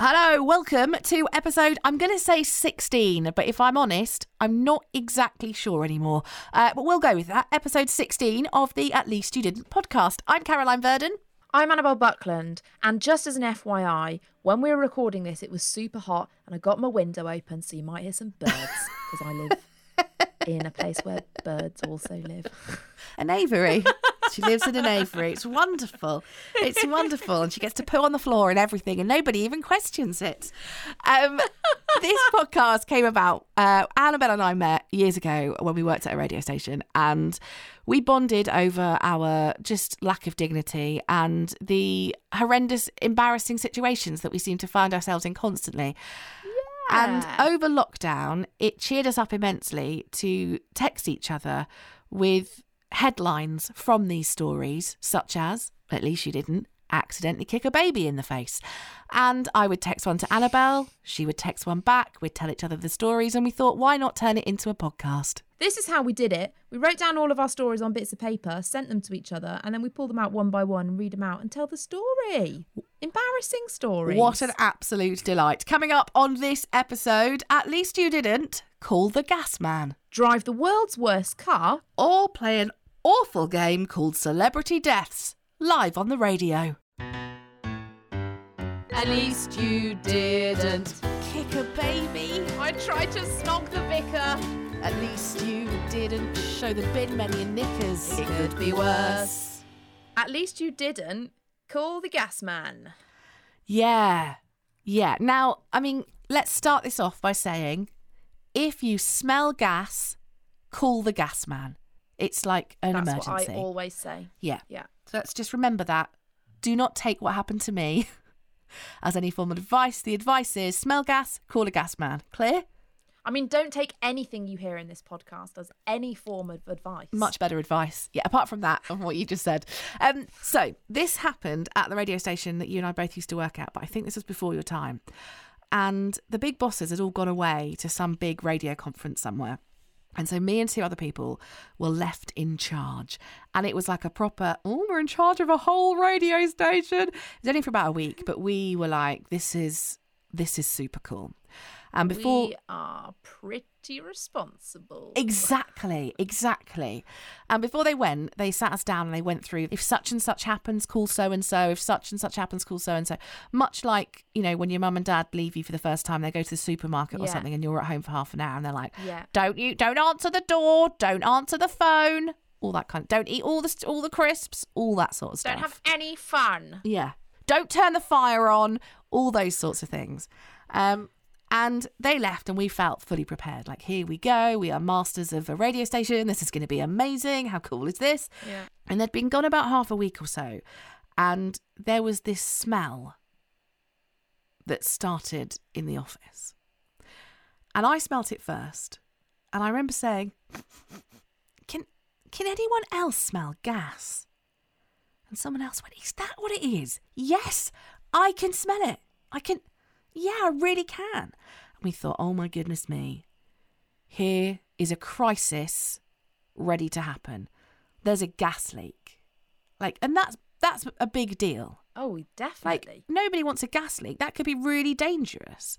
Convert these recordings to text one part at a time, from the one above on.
Hello, welcome to episode, I'm going to say 16, but if I'm honest, I'm not exactly sure anymore. Uh, but we'll go with that. Episode 16 of the At Least You Didn't podcast. I'm Caroline Verdon. I'm Annabelle Buckland, and just as an FYI, when we were recording this, it was super hot, and I got my window open, so you might hear some birds because I live in a place where birds also live. An aviary. she lives in an aviary. It's wonderful. It's wonderful. And she gets to poo on the floor and everything, and nobody even questions it. Um, this podcast came about. Uh, Annabelle and I met years ago when we worked at a radio station, and we bonded over our just lack of dignity and the horrendous, embarrassing situations that we seem to find ourselves in constantly. And over lockdown, it cheered us up immensely to text each other with headlines from these stories, such as, at least you didn't, accidentally kick a baby in the face. And I would text one to Annabelle, she would text one back, we'd tell each other the stories, and we thought, why not turn it into a podcast? This is how we did it. We wrote down all of our stories on bits of paper, sent them to each other, and then we pulled them out one by one and read them out and tell the story. Embarrassing story. What an absolute delight. Coming up on this episode, at least you didn't, call the gas man. Drive the world's worst car. or play an awful game called Celebrity Deaths live on the radio. At least you didn't. Kick a baby. I tried to snog the vicar. At least you didn't show the bin men your knickers. It could be worse. At least you didn't. Call the gas man. Yeah. Yeah. Now, I mean, let's start this off by saying if you smell gas, call the gas man. It's like an That's emergency. That's what I always say. Yeah. Yeah. So let's just remember that. Do not take what happened to me as any form of advice. The advice is smell gas, call a gas man. Clear? I mean, don't take anything you hear in this podcast as any form of advice. Much better advice. Yeah, apart from that, on what you just said. Um, so this happened at the radio station that you and I both used to work at, but I think this was before your time. And the big bosses had all gone away to some big radio conference somewhere. And so me and two other people were left in charge. And it was like a proper, oh, we're in charge of a whole radio station. It was only for about a week, but we were like, this is this is super cool. And before we are pretty responsible. Exactly, exactly. And before they went, they sat us down and they went through if such and such happens, call so and so. If such and such happens, call so and so. Much like, you know, when your mum and dad leave you for the first time, they go to the supermarket or something and you're at home for half an hour and they're like, Yeah. don't you, don't answer the door, don't answer the phone, all that kind of, don't eat all the, all the crisps, all that sort of stuff. Don't have any fun. Yeah. Don't turn the fire on, all those sorts of things. Um, and they left, and we felt fully prepared. Like, here we go. We are masters of a radio station. This is going to be amazing. How cool is this? Yeah. And they'd been gone about half a week or so. And there was this smell that started in the office. And I smelt it first. And I remember saying, Can can anyone else smell gas? And someone else went, Is that what it is? Yes, I can smell it. I can yeah, I really can. And we thought, oh my goodness me. Here is a crisis ready to happen. There's a gas leak. Like and that's that's a big deal. Oh, Like definitely. nobody wants a gas leak. That could be really dangerous.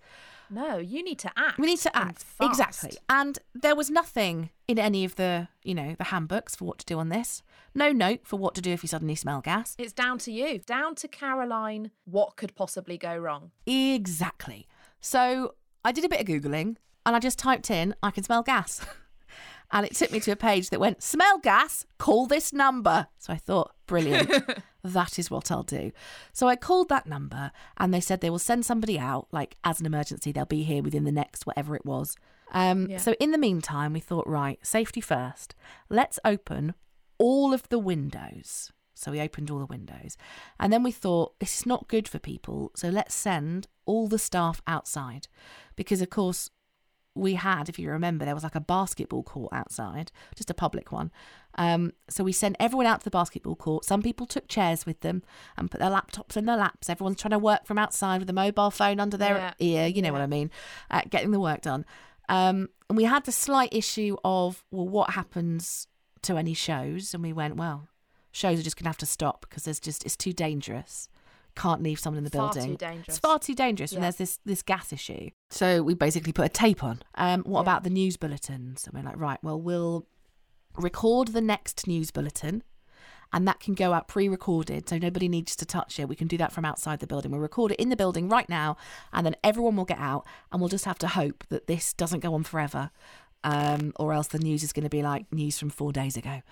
No, you need to act. We need to and act fast. exactly. And there was nothing in any of the, you know, the handbooks for what to do on this. No note for what to do if you suddenly smell gas. It's down to you. Down to Caroline. What could possibly go wrong? Exactly. So I did a bit of googling and I just typed in I can smell gas. and it took me to a page that went smell gas, call this number. So I thought, brilliant. that is what I'll do. So I called that number and they said they will send somebody out like as an emergency. They'll be here within the next whatever it was. Um, Yeah. So in the meantime, we thought, right, safety first. Let's open all of the windows. So we opened all the windows. And then we thought, this is not good for people. So let's send all the staff outside. Because, of course, we had, if you remember, there was like a basketball court outside, just a public one. Um, so we sent everyone out to the basketball court. Some people took chairs with them and put their laptops in their laps. Everyone's trying to work from outside with a mobile phone under their Yeah. ear. You know what I mean? Uh, getting the work done. Um, and we had the slight issue of, well, what happens to any shows? And we went, well, shows are just going to have to stop because there's just, it's too dangerous can't leave someone in the Far too building. dangerous. It's far too dangerous when there's this this gas issue. So we basically put a tape on. Um, what Yeah. about the news bulletins? And we're like, right, well, we'll record the next news bulletin. And that can go out pre recorded, so nobody needs to touch it. We can do that from outside the building. We'll record it in the building right now, and then everyone will get out, and we'll just have to hope that this doesn't go on forever, um, or else the news is going to be like news from four days ago.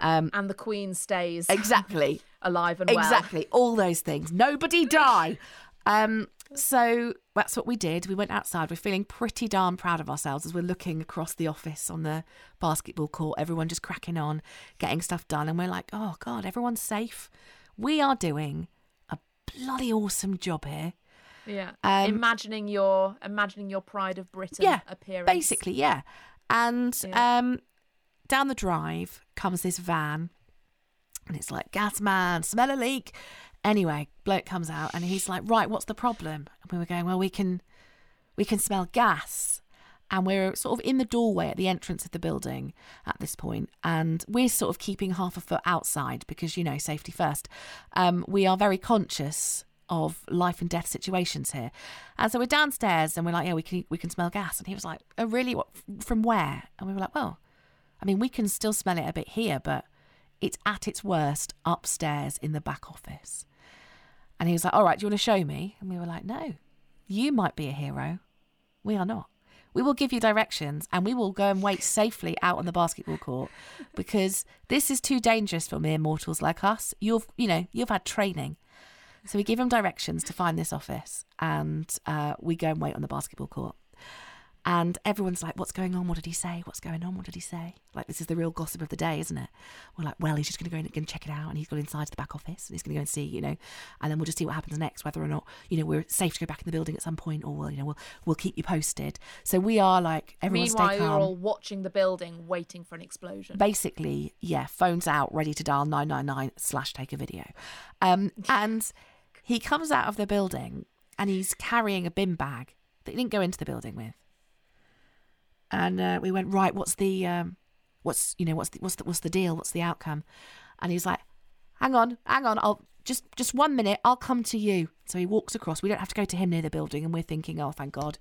Um, And the Queen stays exactly. alive and well. Exactly, all those things. Nobody die. Um, so that's what we did. We went outside. We're feeling pretty darn proud of ourselves as we're looking across the office on the basketball court. Everyone just cracking on, getting stuff done, and we're like, "Oh God, everyone's safe. We are doing a bloody awesome job here." Yeah. Um, imagining your imagining your pride of Britain yeah, appearance. Basically, yeah. And Yeah. um, down the drive comes this van, and it's like, gas man, smell a leak. Anyway, bloke comes out and he's like, right, what's the problem? And we were going, well, we can, we can smell gas. And we're sort of in the doorway at the entrance of the building at this point, and we're sort of keeping half a foot outside because you know safety first. Um, we are very conscious of life and death situations here, and so we're downstairs and we're like, yeah, we can we can smell gas. And he was like, oh really? What from where? And we were like, well, I mean, we can still smell it a bit here, but it's at its worst upstairs in the back office. And he was like, all right, do you want to show me? And we were like, no, you might be a hero. We are not. We will give you directions and we will go and wait safely out on the basketball court because this is too dangerous for mere mortals like us. You've, you know, you've had training. So we give him directions to find this office and uh, we go and wait on the basketball court. And everyone's like, what's going on? What did he say? What's going on? What did he say? Like, this is the real gossip of the day, isn't it? We're like, well, he's just going to go in and check it out. And he's gone inside to the back office and he's going to go and see, you know, and then we'll just see what happens next, whether or not, you know, we're safe to go back in the building at some point or, well, you know, we'll, we'll keep you posted. So we are like, everyone Meanwhile, stay you're all watching the building, waiting for an explosion. Basically, yeah, phones out, ready to dial 999 slash take a video. Um, and he comes out of the building and he's carrying a bin bag that he didn't go into the building with. And uh, we went, right, what's the, um, what's, you know, what's the, what's the, what's the deal? What's the outcome? And he's like, hang on, hang on, I'll just, just one minute, I'll come to you. So he walks across. We don't have to go to him near the building. And we're thinking, oh, thank God.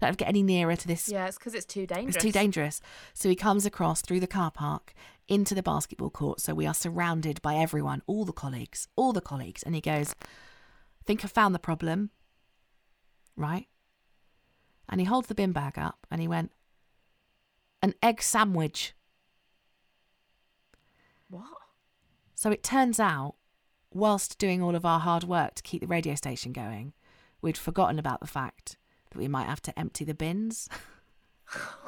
Don't get any nearer to this yeah, it's because it's too dangerous. it's too dangerous. So he comes across through the car park into the basketball court. So we are surrounded by everyone, all the colleagues, all the colleagues. And he goes, Think I've found the problem. Right? And he holds the bin bag up and he went, An egg sandwich. What? So it turns out, whilst doing all of our hard work to keep the radio station going, we'd forgotten about the fact that we might have to empty the bins.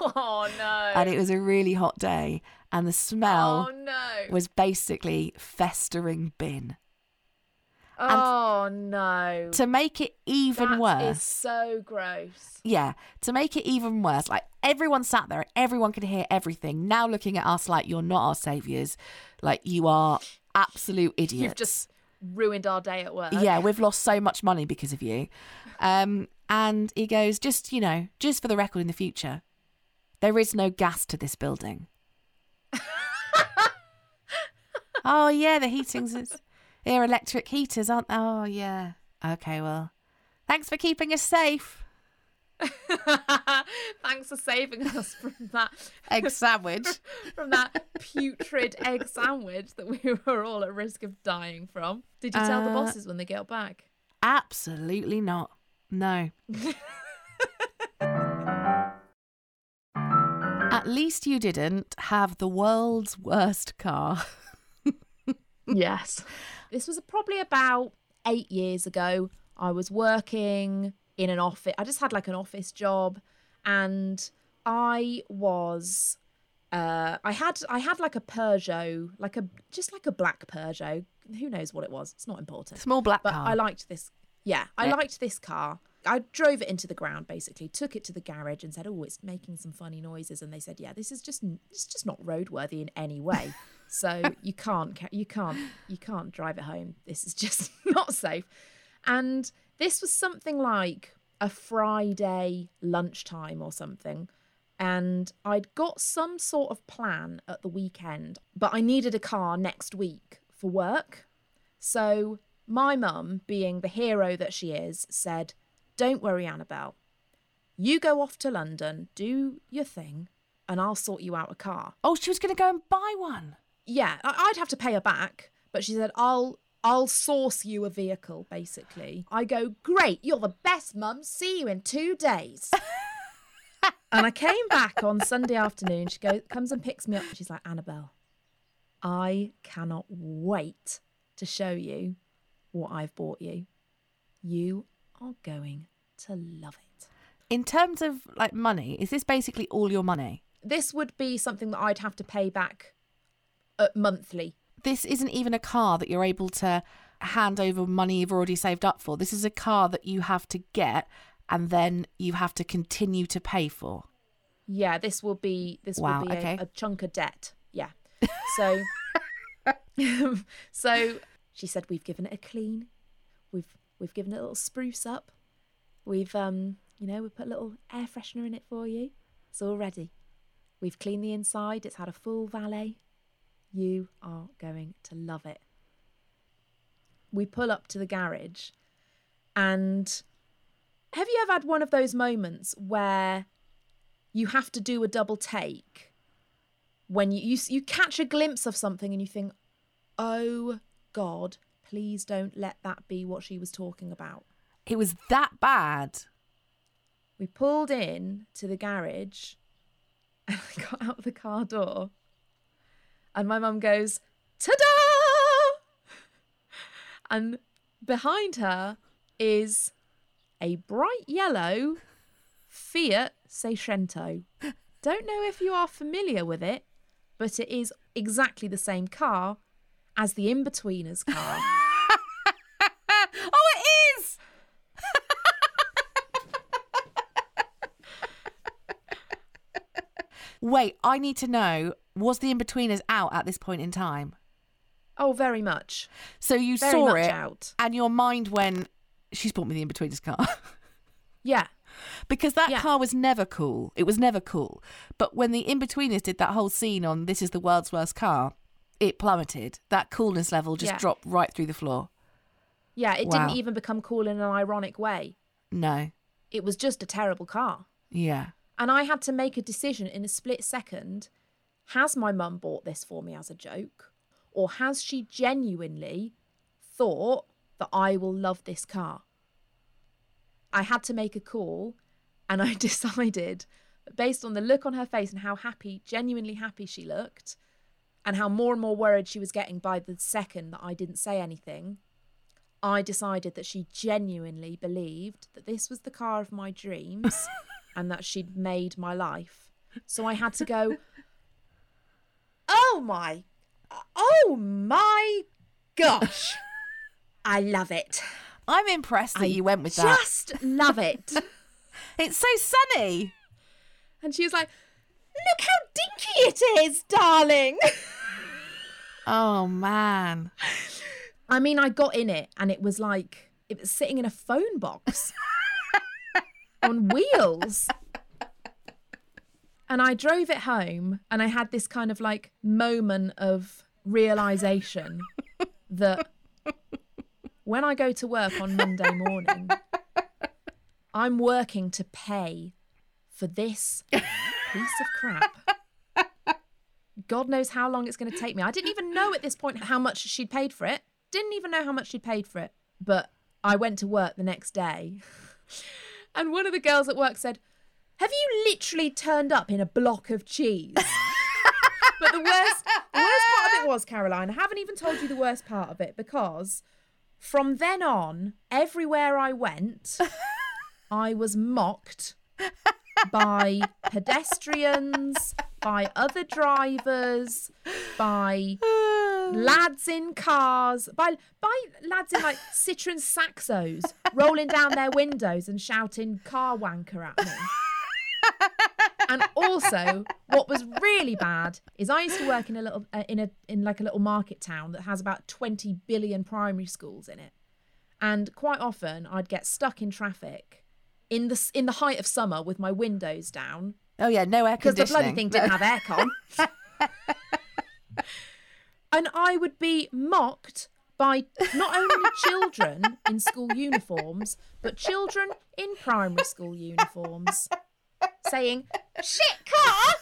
Oh no. and it was a really hot day, and the smell Oh no. was basically festering bin. Oh no. To make it even That worse, is so gross. yeah, to make it even worse, like everyone sat there, everyone could hear everything. Now looking at us like you're not our saviors, like you are absolute idiots. You've just ruined our day at work. yeah, we've lost so much money because of you. Um, and he goes, just you know, just for the record, in the future, there is no gas to this building. oh yeah, the heatings is here, electric heaters, aren't? They? Oh yeah. Okay, well, thanks for keeping us safe. Thanks for saving us from that Egg sandwich. from that putrid egg sandwich that we were all at risk of dying from. Did you tell the Uh, bosses when they get back? Absolutely not. No. At least you didn't have the world's worst car. Yes. This was probably about eight years ago. I was working in an office. I just had like an office job, and I was. Uh, I had I had like a Peugeot, like a just like a black Peugeot. Who knows what it was? It's not important. Small black But car. I liked this. Yeah, I Yeah. liked this car. I drove it into the ground basically, took it to the garage and said, "Oh, it's making some funny noises." And they said, "Yeah, this is just it's just not roadworthy in any way. So you can't you can't you can't drive it home. This is just not safe." And this was something like a Friday lunchtime or something. And I'd got some sort of plan at the weekend, but I needed a car next week for work. So my mum, being the hero that she is, said, Don't worry, Annabelle. You go off to London, do your thing, and I'll sort you out a car. Oh, she was going to go and buy one. Yeah, I'd have to pay her back, but she said, I'll I'll source you a vehicle, basically. I go, Great, you're the best mum. See you in two days. and I came back on Sunday afternoon. She goes comes and picks me up. She's like, Annabelle, I cannot wait to show you what I've bought you. You are going to love it. In terms of like money, is this basically all your money? This would be something that I'd have to pay back uh, monthly. This isn't even a car that you're able to hand over money you've already saved up for. This is a car that you have to get and then you have to continue to pay for. Yeah, this will be this Wow, will be okay. a, a chunk of debt. Yeah. So so she said we've given it a clean. We've we've given it a little spruce up. We've um you know, we put a little air freshener in it for you. It's all ready. We've cleaned the inside. It's had a full valet. You are going to love it. We pull up to the garage and have you ever had one of those moments where you have to do a double take when you, you you catch a glimpse of something and you think, "Oh God, please don't let that be what she was talking about." It was that bad. We pulled in to the garage, and I got out the car door, and my mum goes, "Ta-da!" And behind her is a bright yellow Fiat Seicento. Don't know if you are familiar with it, but it is exactly the same car as the In-Betweeners car. oh, it is! Wait, I need to know was the in-betweeners out at this point in time? oh, very much. So you Very saw much it out. and your mind went, she's bought me the in-betweeners car. Yeah. because that Yeah. car was never cool. It was never cool. But when the in-betweeners did that whole scene on This is the World's Worst Car, it plummeted. That coolness level just Yeah. dropped right through the floor. Yeah, it Wow. didn't even become cool in an ironic way. No. It was just a terrible car. Yeah. And I had to make a decision in a split second. Has my mum bought this for me as a joke? Or has she genuinely thought that I will love this car? I had to make a call and I decided, based on the look on her face and how happy, genuinely happy she looked, and how more and more worried she was getting by the second that I didn't say anything, I decided that she genuinely believed that this was the car of my dreams and that she'd made my life. So I had to go, oh my, oh my gosh, I love it. I'm impressed that I you went with that. Just love it. It's so sunny. And she was like, look how dinky it is, darling. Oh man. I mean, I got in it and it was like, it was sitting in a phone box on wheels. And I drove it home and I had this kind of like moment of realization that when I go to work on Monday morning, I'm working to pay for this piece of crap. God knows how long it's going to take me. I didn't even know at this point how much she'd paid for it. Didn't even know how much she'd paid for it. But I went to work the next day, and one of the girls at work said, Have you literally turned up in a block of cheese? but the worst, the worst part of it was, Caroline, I haven't even told you the worst part of it because from then on, everywhere I went, I was mocked by pedestrians, by other drivers, by lads in cars, by by lads in like Citroen Saxos rolling down their windows and shouting "car wanker" at me. and also, what was really bad is I used to work in a little uh, in a in like a little market town that has about twenty billion primary schools in it, and quite often I'd get stuck in traffic in the in the height of summer with my windows down Oh yeah, no air conditioning. because the bloody thing didn't have aircon. and I would be mocked by not only children in school uniforms, but children in primary school uniforms, saying, shit car!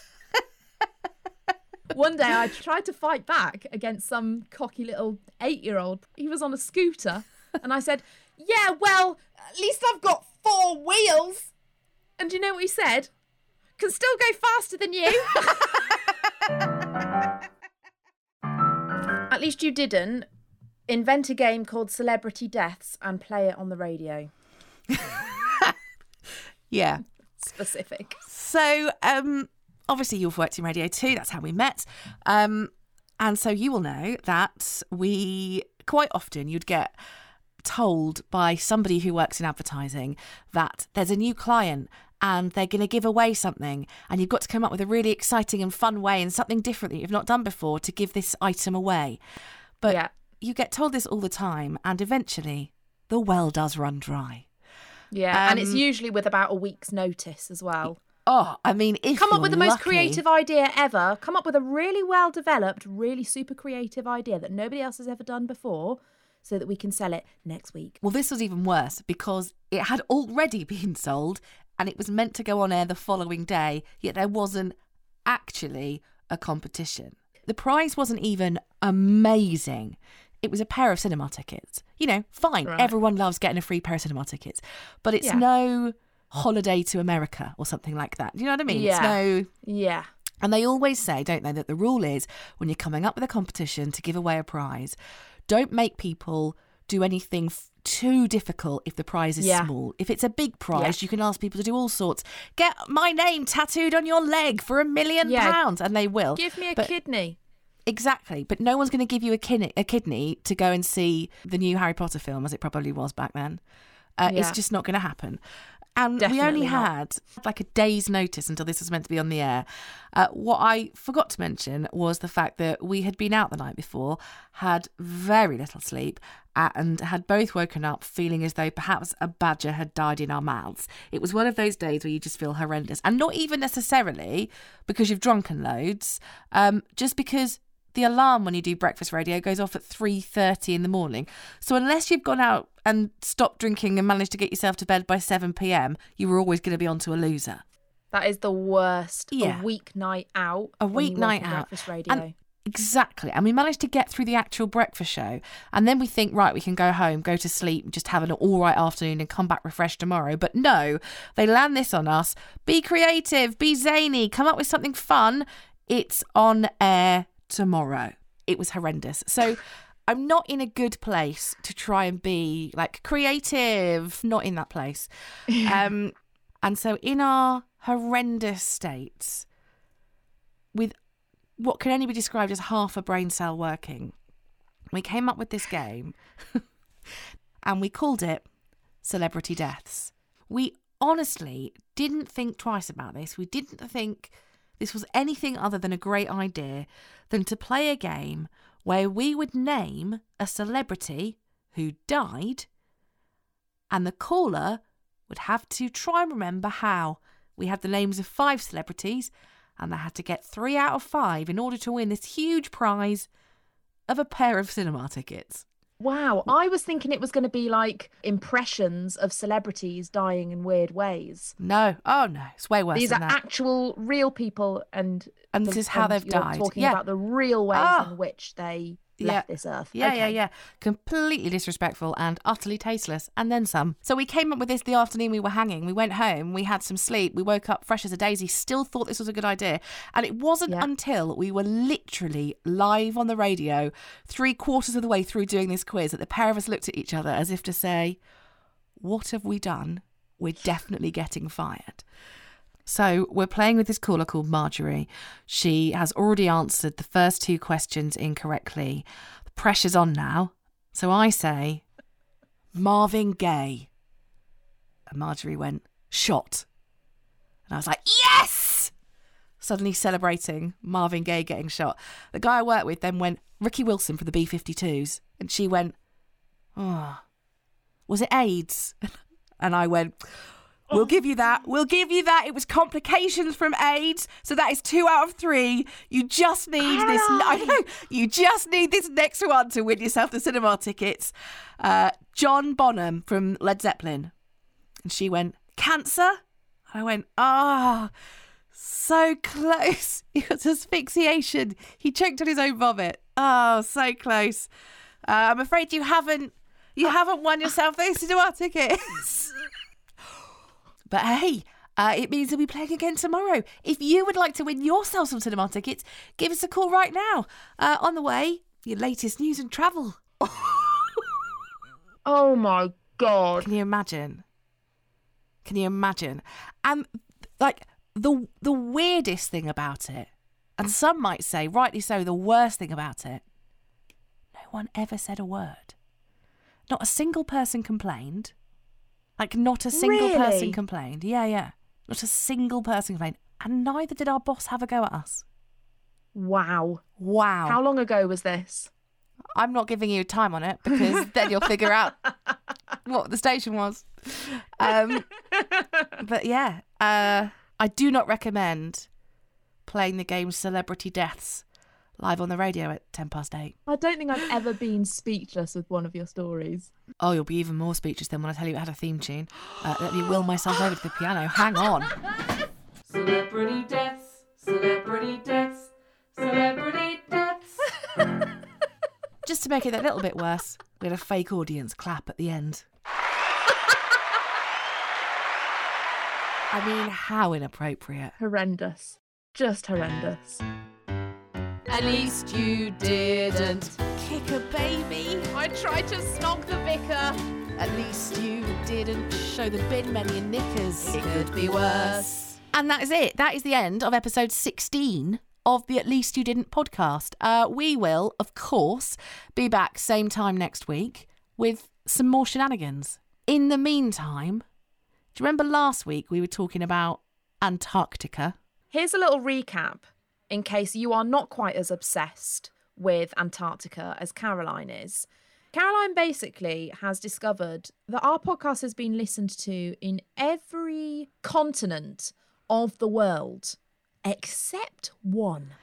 One day I tried to fight back against some cocky little eight year old. He was on a scooter, and I said, Yeah, well, at least I've got four wheels. And do you know what he said? Can still go faster than you. at least you didn't invent a game called Celebrity Deaths and play it on the radio. Yeah. Specific. So, um, obviously, you've worked in radio too. That's how we met. Um, and so you will know that we quite often you'd get told by somebody who works in advertising that there's a new client and they're going to give away something and you've got to come up with a really exciting and fun way and something different that you've not done before to give this item away. But Yeah. you get told this all the time and eventually the well does run dry. Yeah. and it's Um, usually with about a week's notice as well. Oh, I mean, if Come up with the most lucky- creative idea ever. Come up with a really well developed, really super creative idea that nobody else has ever done before so that we can sell it next week. Well, this was even worse because it had already been sold and it was meant to go on air the following day, yet there wasn't actually a competition. The prize wasn't even amazing. It was a pair of cinema tickets. You know, fine. Right. Everyone loves getting a free pair of cinema tickets, but it's Yeah. no holiday to America or something like that. Do you know what I mean? It's Yeah. no Yeah. and they always say, don't they, that the rule is when you're coming up with a competition to give away a prize, don't make people do anything f- too difficult if the prize is Yeah. small. If it's a big prize, Yeah. you can ask people to do all sorts. Get my name tattooed on your leg for a million Yeah. pounds, and they will. Give me a But- kidney. Exactly, but no one's going to give you a kidney, a kidney to go and see the new Harry Potter film, as it probably was back then. Uh, It's just not going to happen. And we only not. had like a day's notice until this was meant to be on the air. Uh, what I forgot to mention was the fact that we had been out the night before, had very little sleep, and had both woken up feeling as though perhaps a badger had died in our mouths. It was one of those days where you just feel horrendous, and not even necessarily because you've drunken loads, um, just because the alarm when you do breakfast radio goes off at 3.30 in the morning so unless you've gone out and stopped drinking and managed to get yourself to bed by 7pm you were always going to be onto a loser That is the worst. Yeah. A weeknight out. A when you weeknight out. Breakfast radio. And- exactly and we managed to get through the actual breakfast show and then we think right we can go home go to sleep just have an all right afternoon and come back refreshed tomorrow but no they land this on us be creative be zany come up with something fun it's on air tomorrow. It was horrendous. So i'm not in a good place to try and be like creative. Not in that place. Um and so in our horrendous states with what can only be described as half a brain cell working, we came up with this game and we called it Celebrity Deaths. We honestly didn't think twice about this. We didn't think this was anything other than a great idea than to play a game where we would name a celebrity who died and the caller would have to try and remember how. We had the names of five celebrities and they had to get three out of five in order to win this huge prize of a pair of cinema tickets. Wow. I was thinking it was going to be like impressions of celebrities dying in weird ways. No, oh no, it's way worse These are that. actual real people and And the- this is how they've died. Talking Yeah. about the real ways Ah. in which they Yeah. left this earth. Yeah, yeah, yeah. Completely disrespectful and utterly tasteless. And then some. So we came up with this the afternoon we were hanging. We went home, we had some sleep, we woke up fresh as a daisy, still thought this was a good idea. And it wasn't Yeah. until we were literally live on the radio, three quarters of the way through doing this quiz, that the pair of us looked at each other as if to say, What have we done? We're definitely getting fired. So we're playing with this caller called Marjorie. She has already answered the first two questions incorrectly. The pressure's on now. So I say, Marvin Gaye. And Marjorie went, shot. And I was like, yes! Suddenly celebrating Marvin Gaye getting shot. The guy I worked with then went, Ricky Wilson for the B 52s. And she went, oh, was it AIDS? And I went, We'll give you that. We'll give you that. It was complications from AIDS, so that is two out of three. You just need this. I know. You just need this next one to win yourself the cinema tickets. Uh, John Bonham from Led Zeppelin, and she went cancer. I went ah. Oh, so close. He got asphyxiation. He choked on his own vomit. Oh, so close. Uh, I'm afraid you haven't you haven't won yourself those cinema tickets. but hey, uh, it means we'll be playing again tomorrow. If you would like to win yourself some cinema tickets, give us a call right now. Uh, on the way, your latest news and travel. oh my god! Can you imagine? Can you imagine? And like the the weirdest thing about it, and some might say, rightly so, the worst thing about it. No one ever said a word. Not a single person complained. Like, not a single Really? person complained. Yeah, yeah. Not a single person complained. And neither did our boss have a go at us. Wow. Wow. How long ago was this? I'm not giving you time on it because then you'll figure out what the station was. Um, but yeah, uh, I do not recommend playing the game Celebrity Deaths live on the radio at 10 past 8. I don't think I've ever been speechless with one of your stories. Oh, you'll be even more speechless than when I tell you it had a theme tune. Uh, let me will myself over to the piano. Hang on. Celebrity deaths, celebrity deaths, celebrity deaths. Just to make it a little bit worse, we had a fake audience clap at the end. I mean, how inappropriate. Horrendous. Just horrendous. At least you didn't kick a baby. I tried to snog the vicar. At least you didn't show the bin men your knickers. It could be worse. And that is it. That is the end of episode 16 of the At Least You Didn't podcast. Uh, we will, of course, be back same time next week with some more shenanigans. In the meantime, do you remember last week we were talking about Antarctica? Here's a little recap in case you are not quite as obsessed with Antarctica as Caroline is. Caroline basically has discovered that our podcast has been listened to in every continent of the world except one.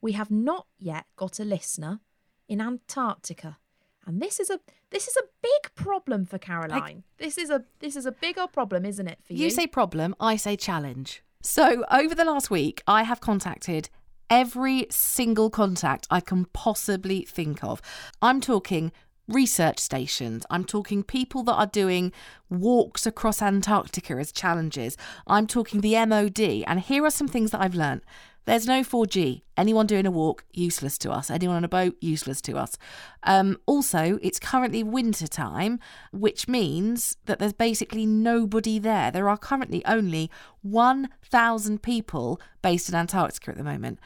We have not yet got a listener in Antarctica. And this is a this is a big problem for Caroline. this is a this is a big old problem, isn't it for you? You say problem, I say challenge. So, over the last week, I have contacted every single contact I can possibly think of. I'm talking research stations, I'm talking people that are doing walks across Antarctica as challenges, I'm talking the MOD, and here are some things that I've learnt. There's no 4G. Anyone doing a walk, useless to us. Anyone on a boat, useless to us. Um, also, it's currently winter time, which means that there's basically nobody there. There are currently only 1,000 people based in Antarctica at the moment.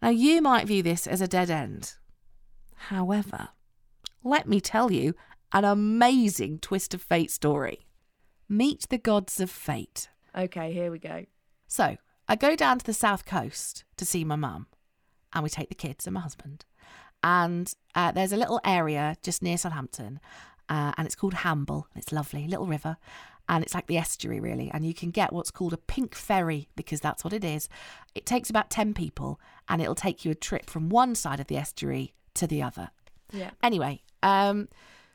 Now, you might view this as a dead end. However, let me tell you an amazing twist of fate story. Meet the gods of fate. Okay, here we go. So I go down to the south coast to see my mum, and we take the kids and my husband. And uh, there's a little area just near Southampton, uh, and it's called Hamble. It's lovely, little river, and it's like the estuary really. And you can get what's called a pink ferry because that's what it is. It takes about ten people, and it'll take you a trip from one side of the estuary to the other. Yeah. Anyway, um,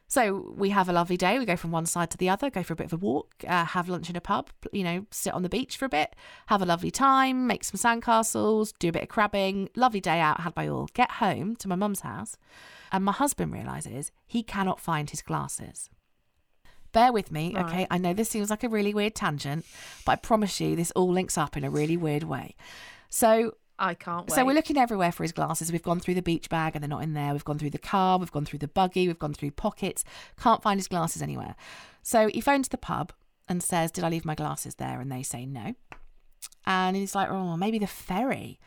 so we have a lovely day. We go from one side to the other, go for a bit of a walk, uh, have lunch in a pub, you know, sit on the beach for a bit, have a lovely time, make some sandcastles, do a bit of crabbing. Lovely day out, had by all. Get home to my mum's house, and my husband realizes he cannot find his glasses. Bear with me, Right. okay? I know this seems like a really weird tangent, but I promise you this all links up in a really weird way. So I can't wait. so we're looking everywhere for his glasses. We've gone through the beach bag and they're not in there. We've gone through the car. We've gone through the buggy. We've gone through pockets. Can't find his glasses anywhere. So he phones the pub and says, Did I leave my glasses there? And they say no. And he's like, Oh, maybe the ferry.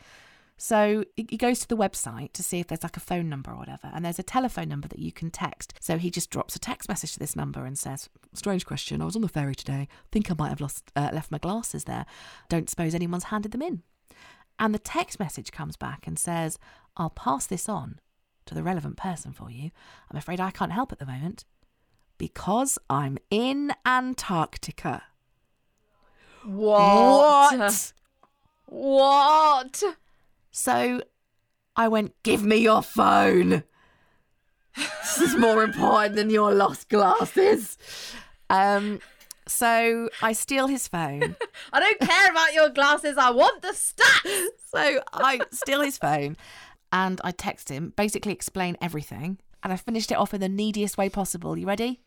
So he goes to the website to see if there's like a phone number or whatever. And there's a telephone number that you can text. So he just drops a text message to this number and says, Strange question. I was on the ferry today. Think I might have lost uh, left my glasses there. Don't suppose anyone's handed them in. And the text message comes back and says, I'll pass this on to the relevant person for you. I'm afraid I can't help at the moment because I'm in Antarctica. What? What? So I went, Give me your phone. this is more important than your lost glasses. Um, so I steal his phone. I don't care about your glasses. I want the stats. So I steal his phone and I text him, basically explain everything. And I finished it off in the neediest way possible. You ready?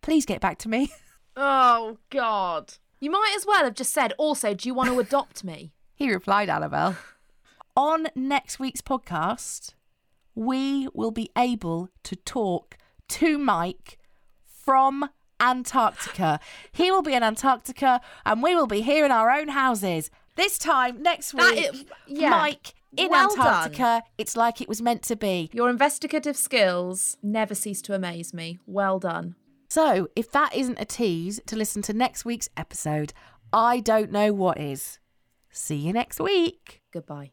Please get back to me. Oh, God. You might as well have just said, also, do you want to adopt me? He replied, Annabelle. On next week's podcast, we will be able to talk to Mike from Antarctica. He will be in Antarctica and we will be here in our own houses. This time next week, is- yeah. Mike in Well done. Antarctica. It's like it was meant to be. Your investigative skills never cease to amaze me. Well done. So, if that isn't a tease to listen to next week's episode, I don't know what is. See you next week. Goodbye.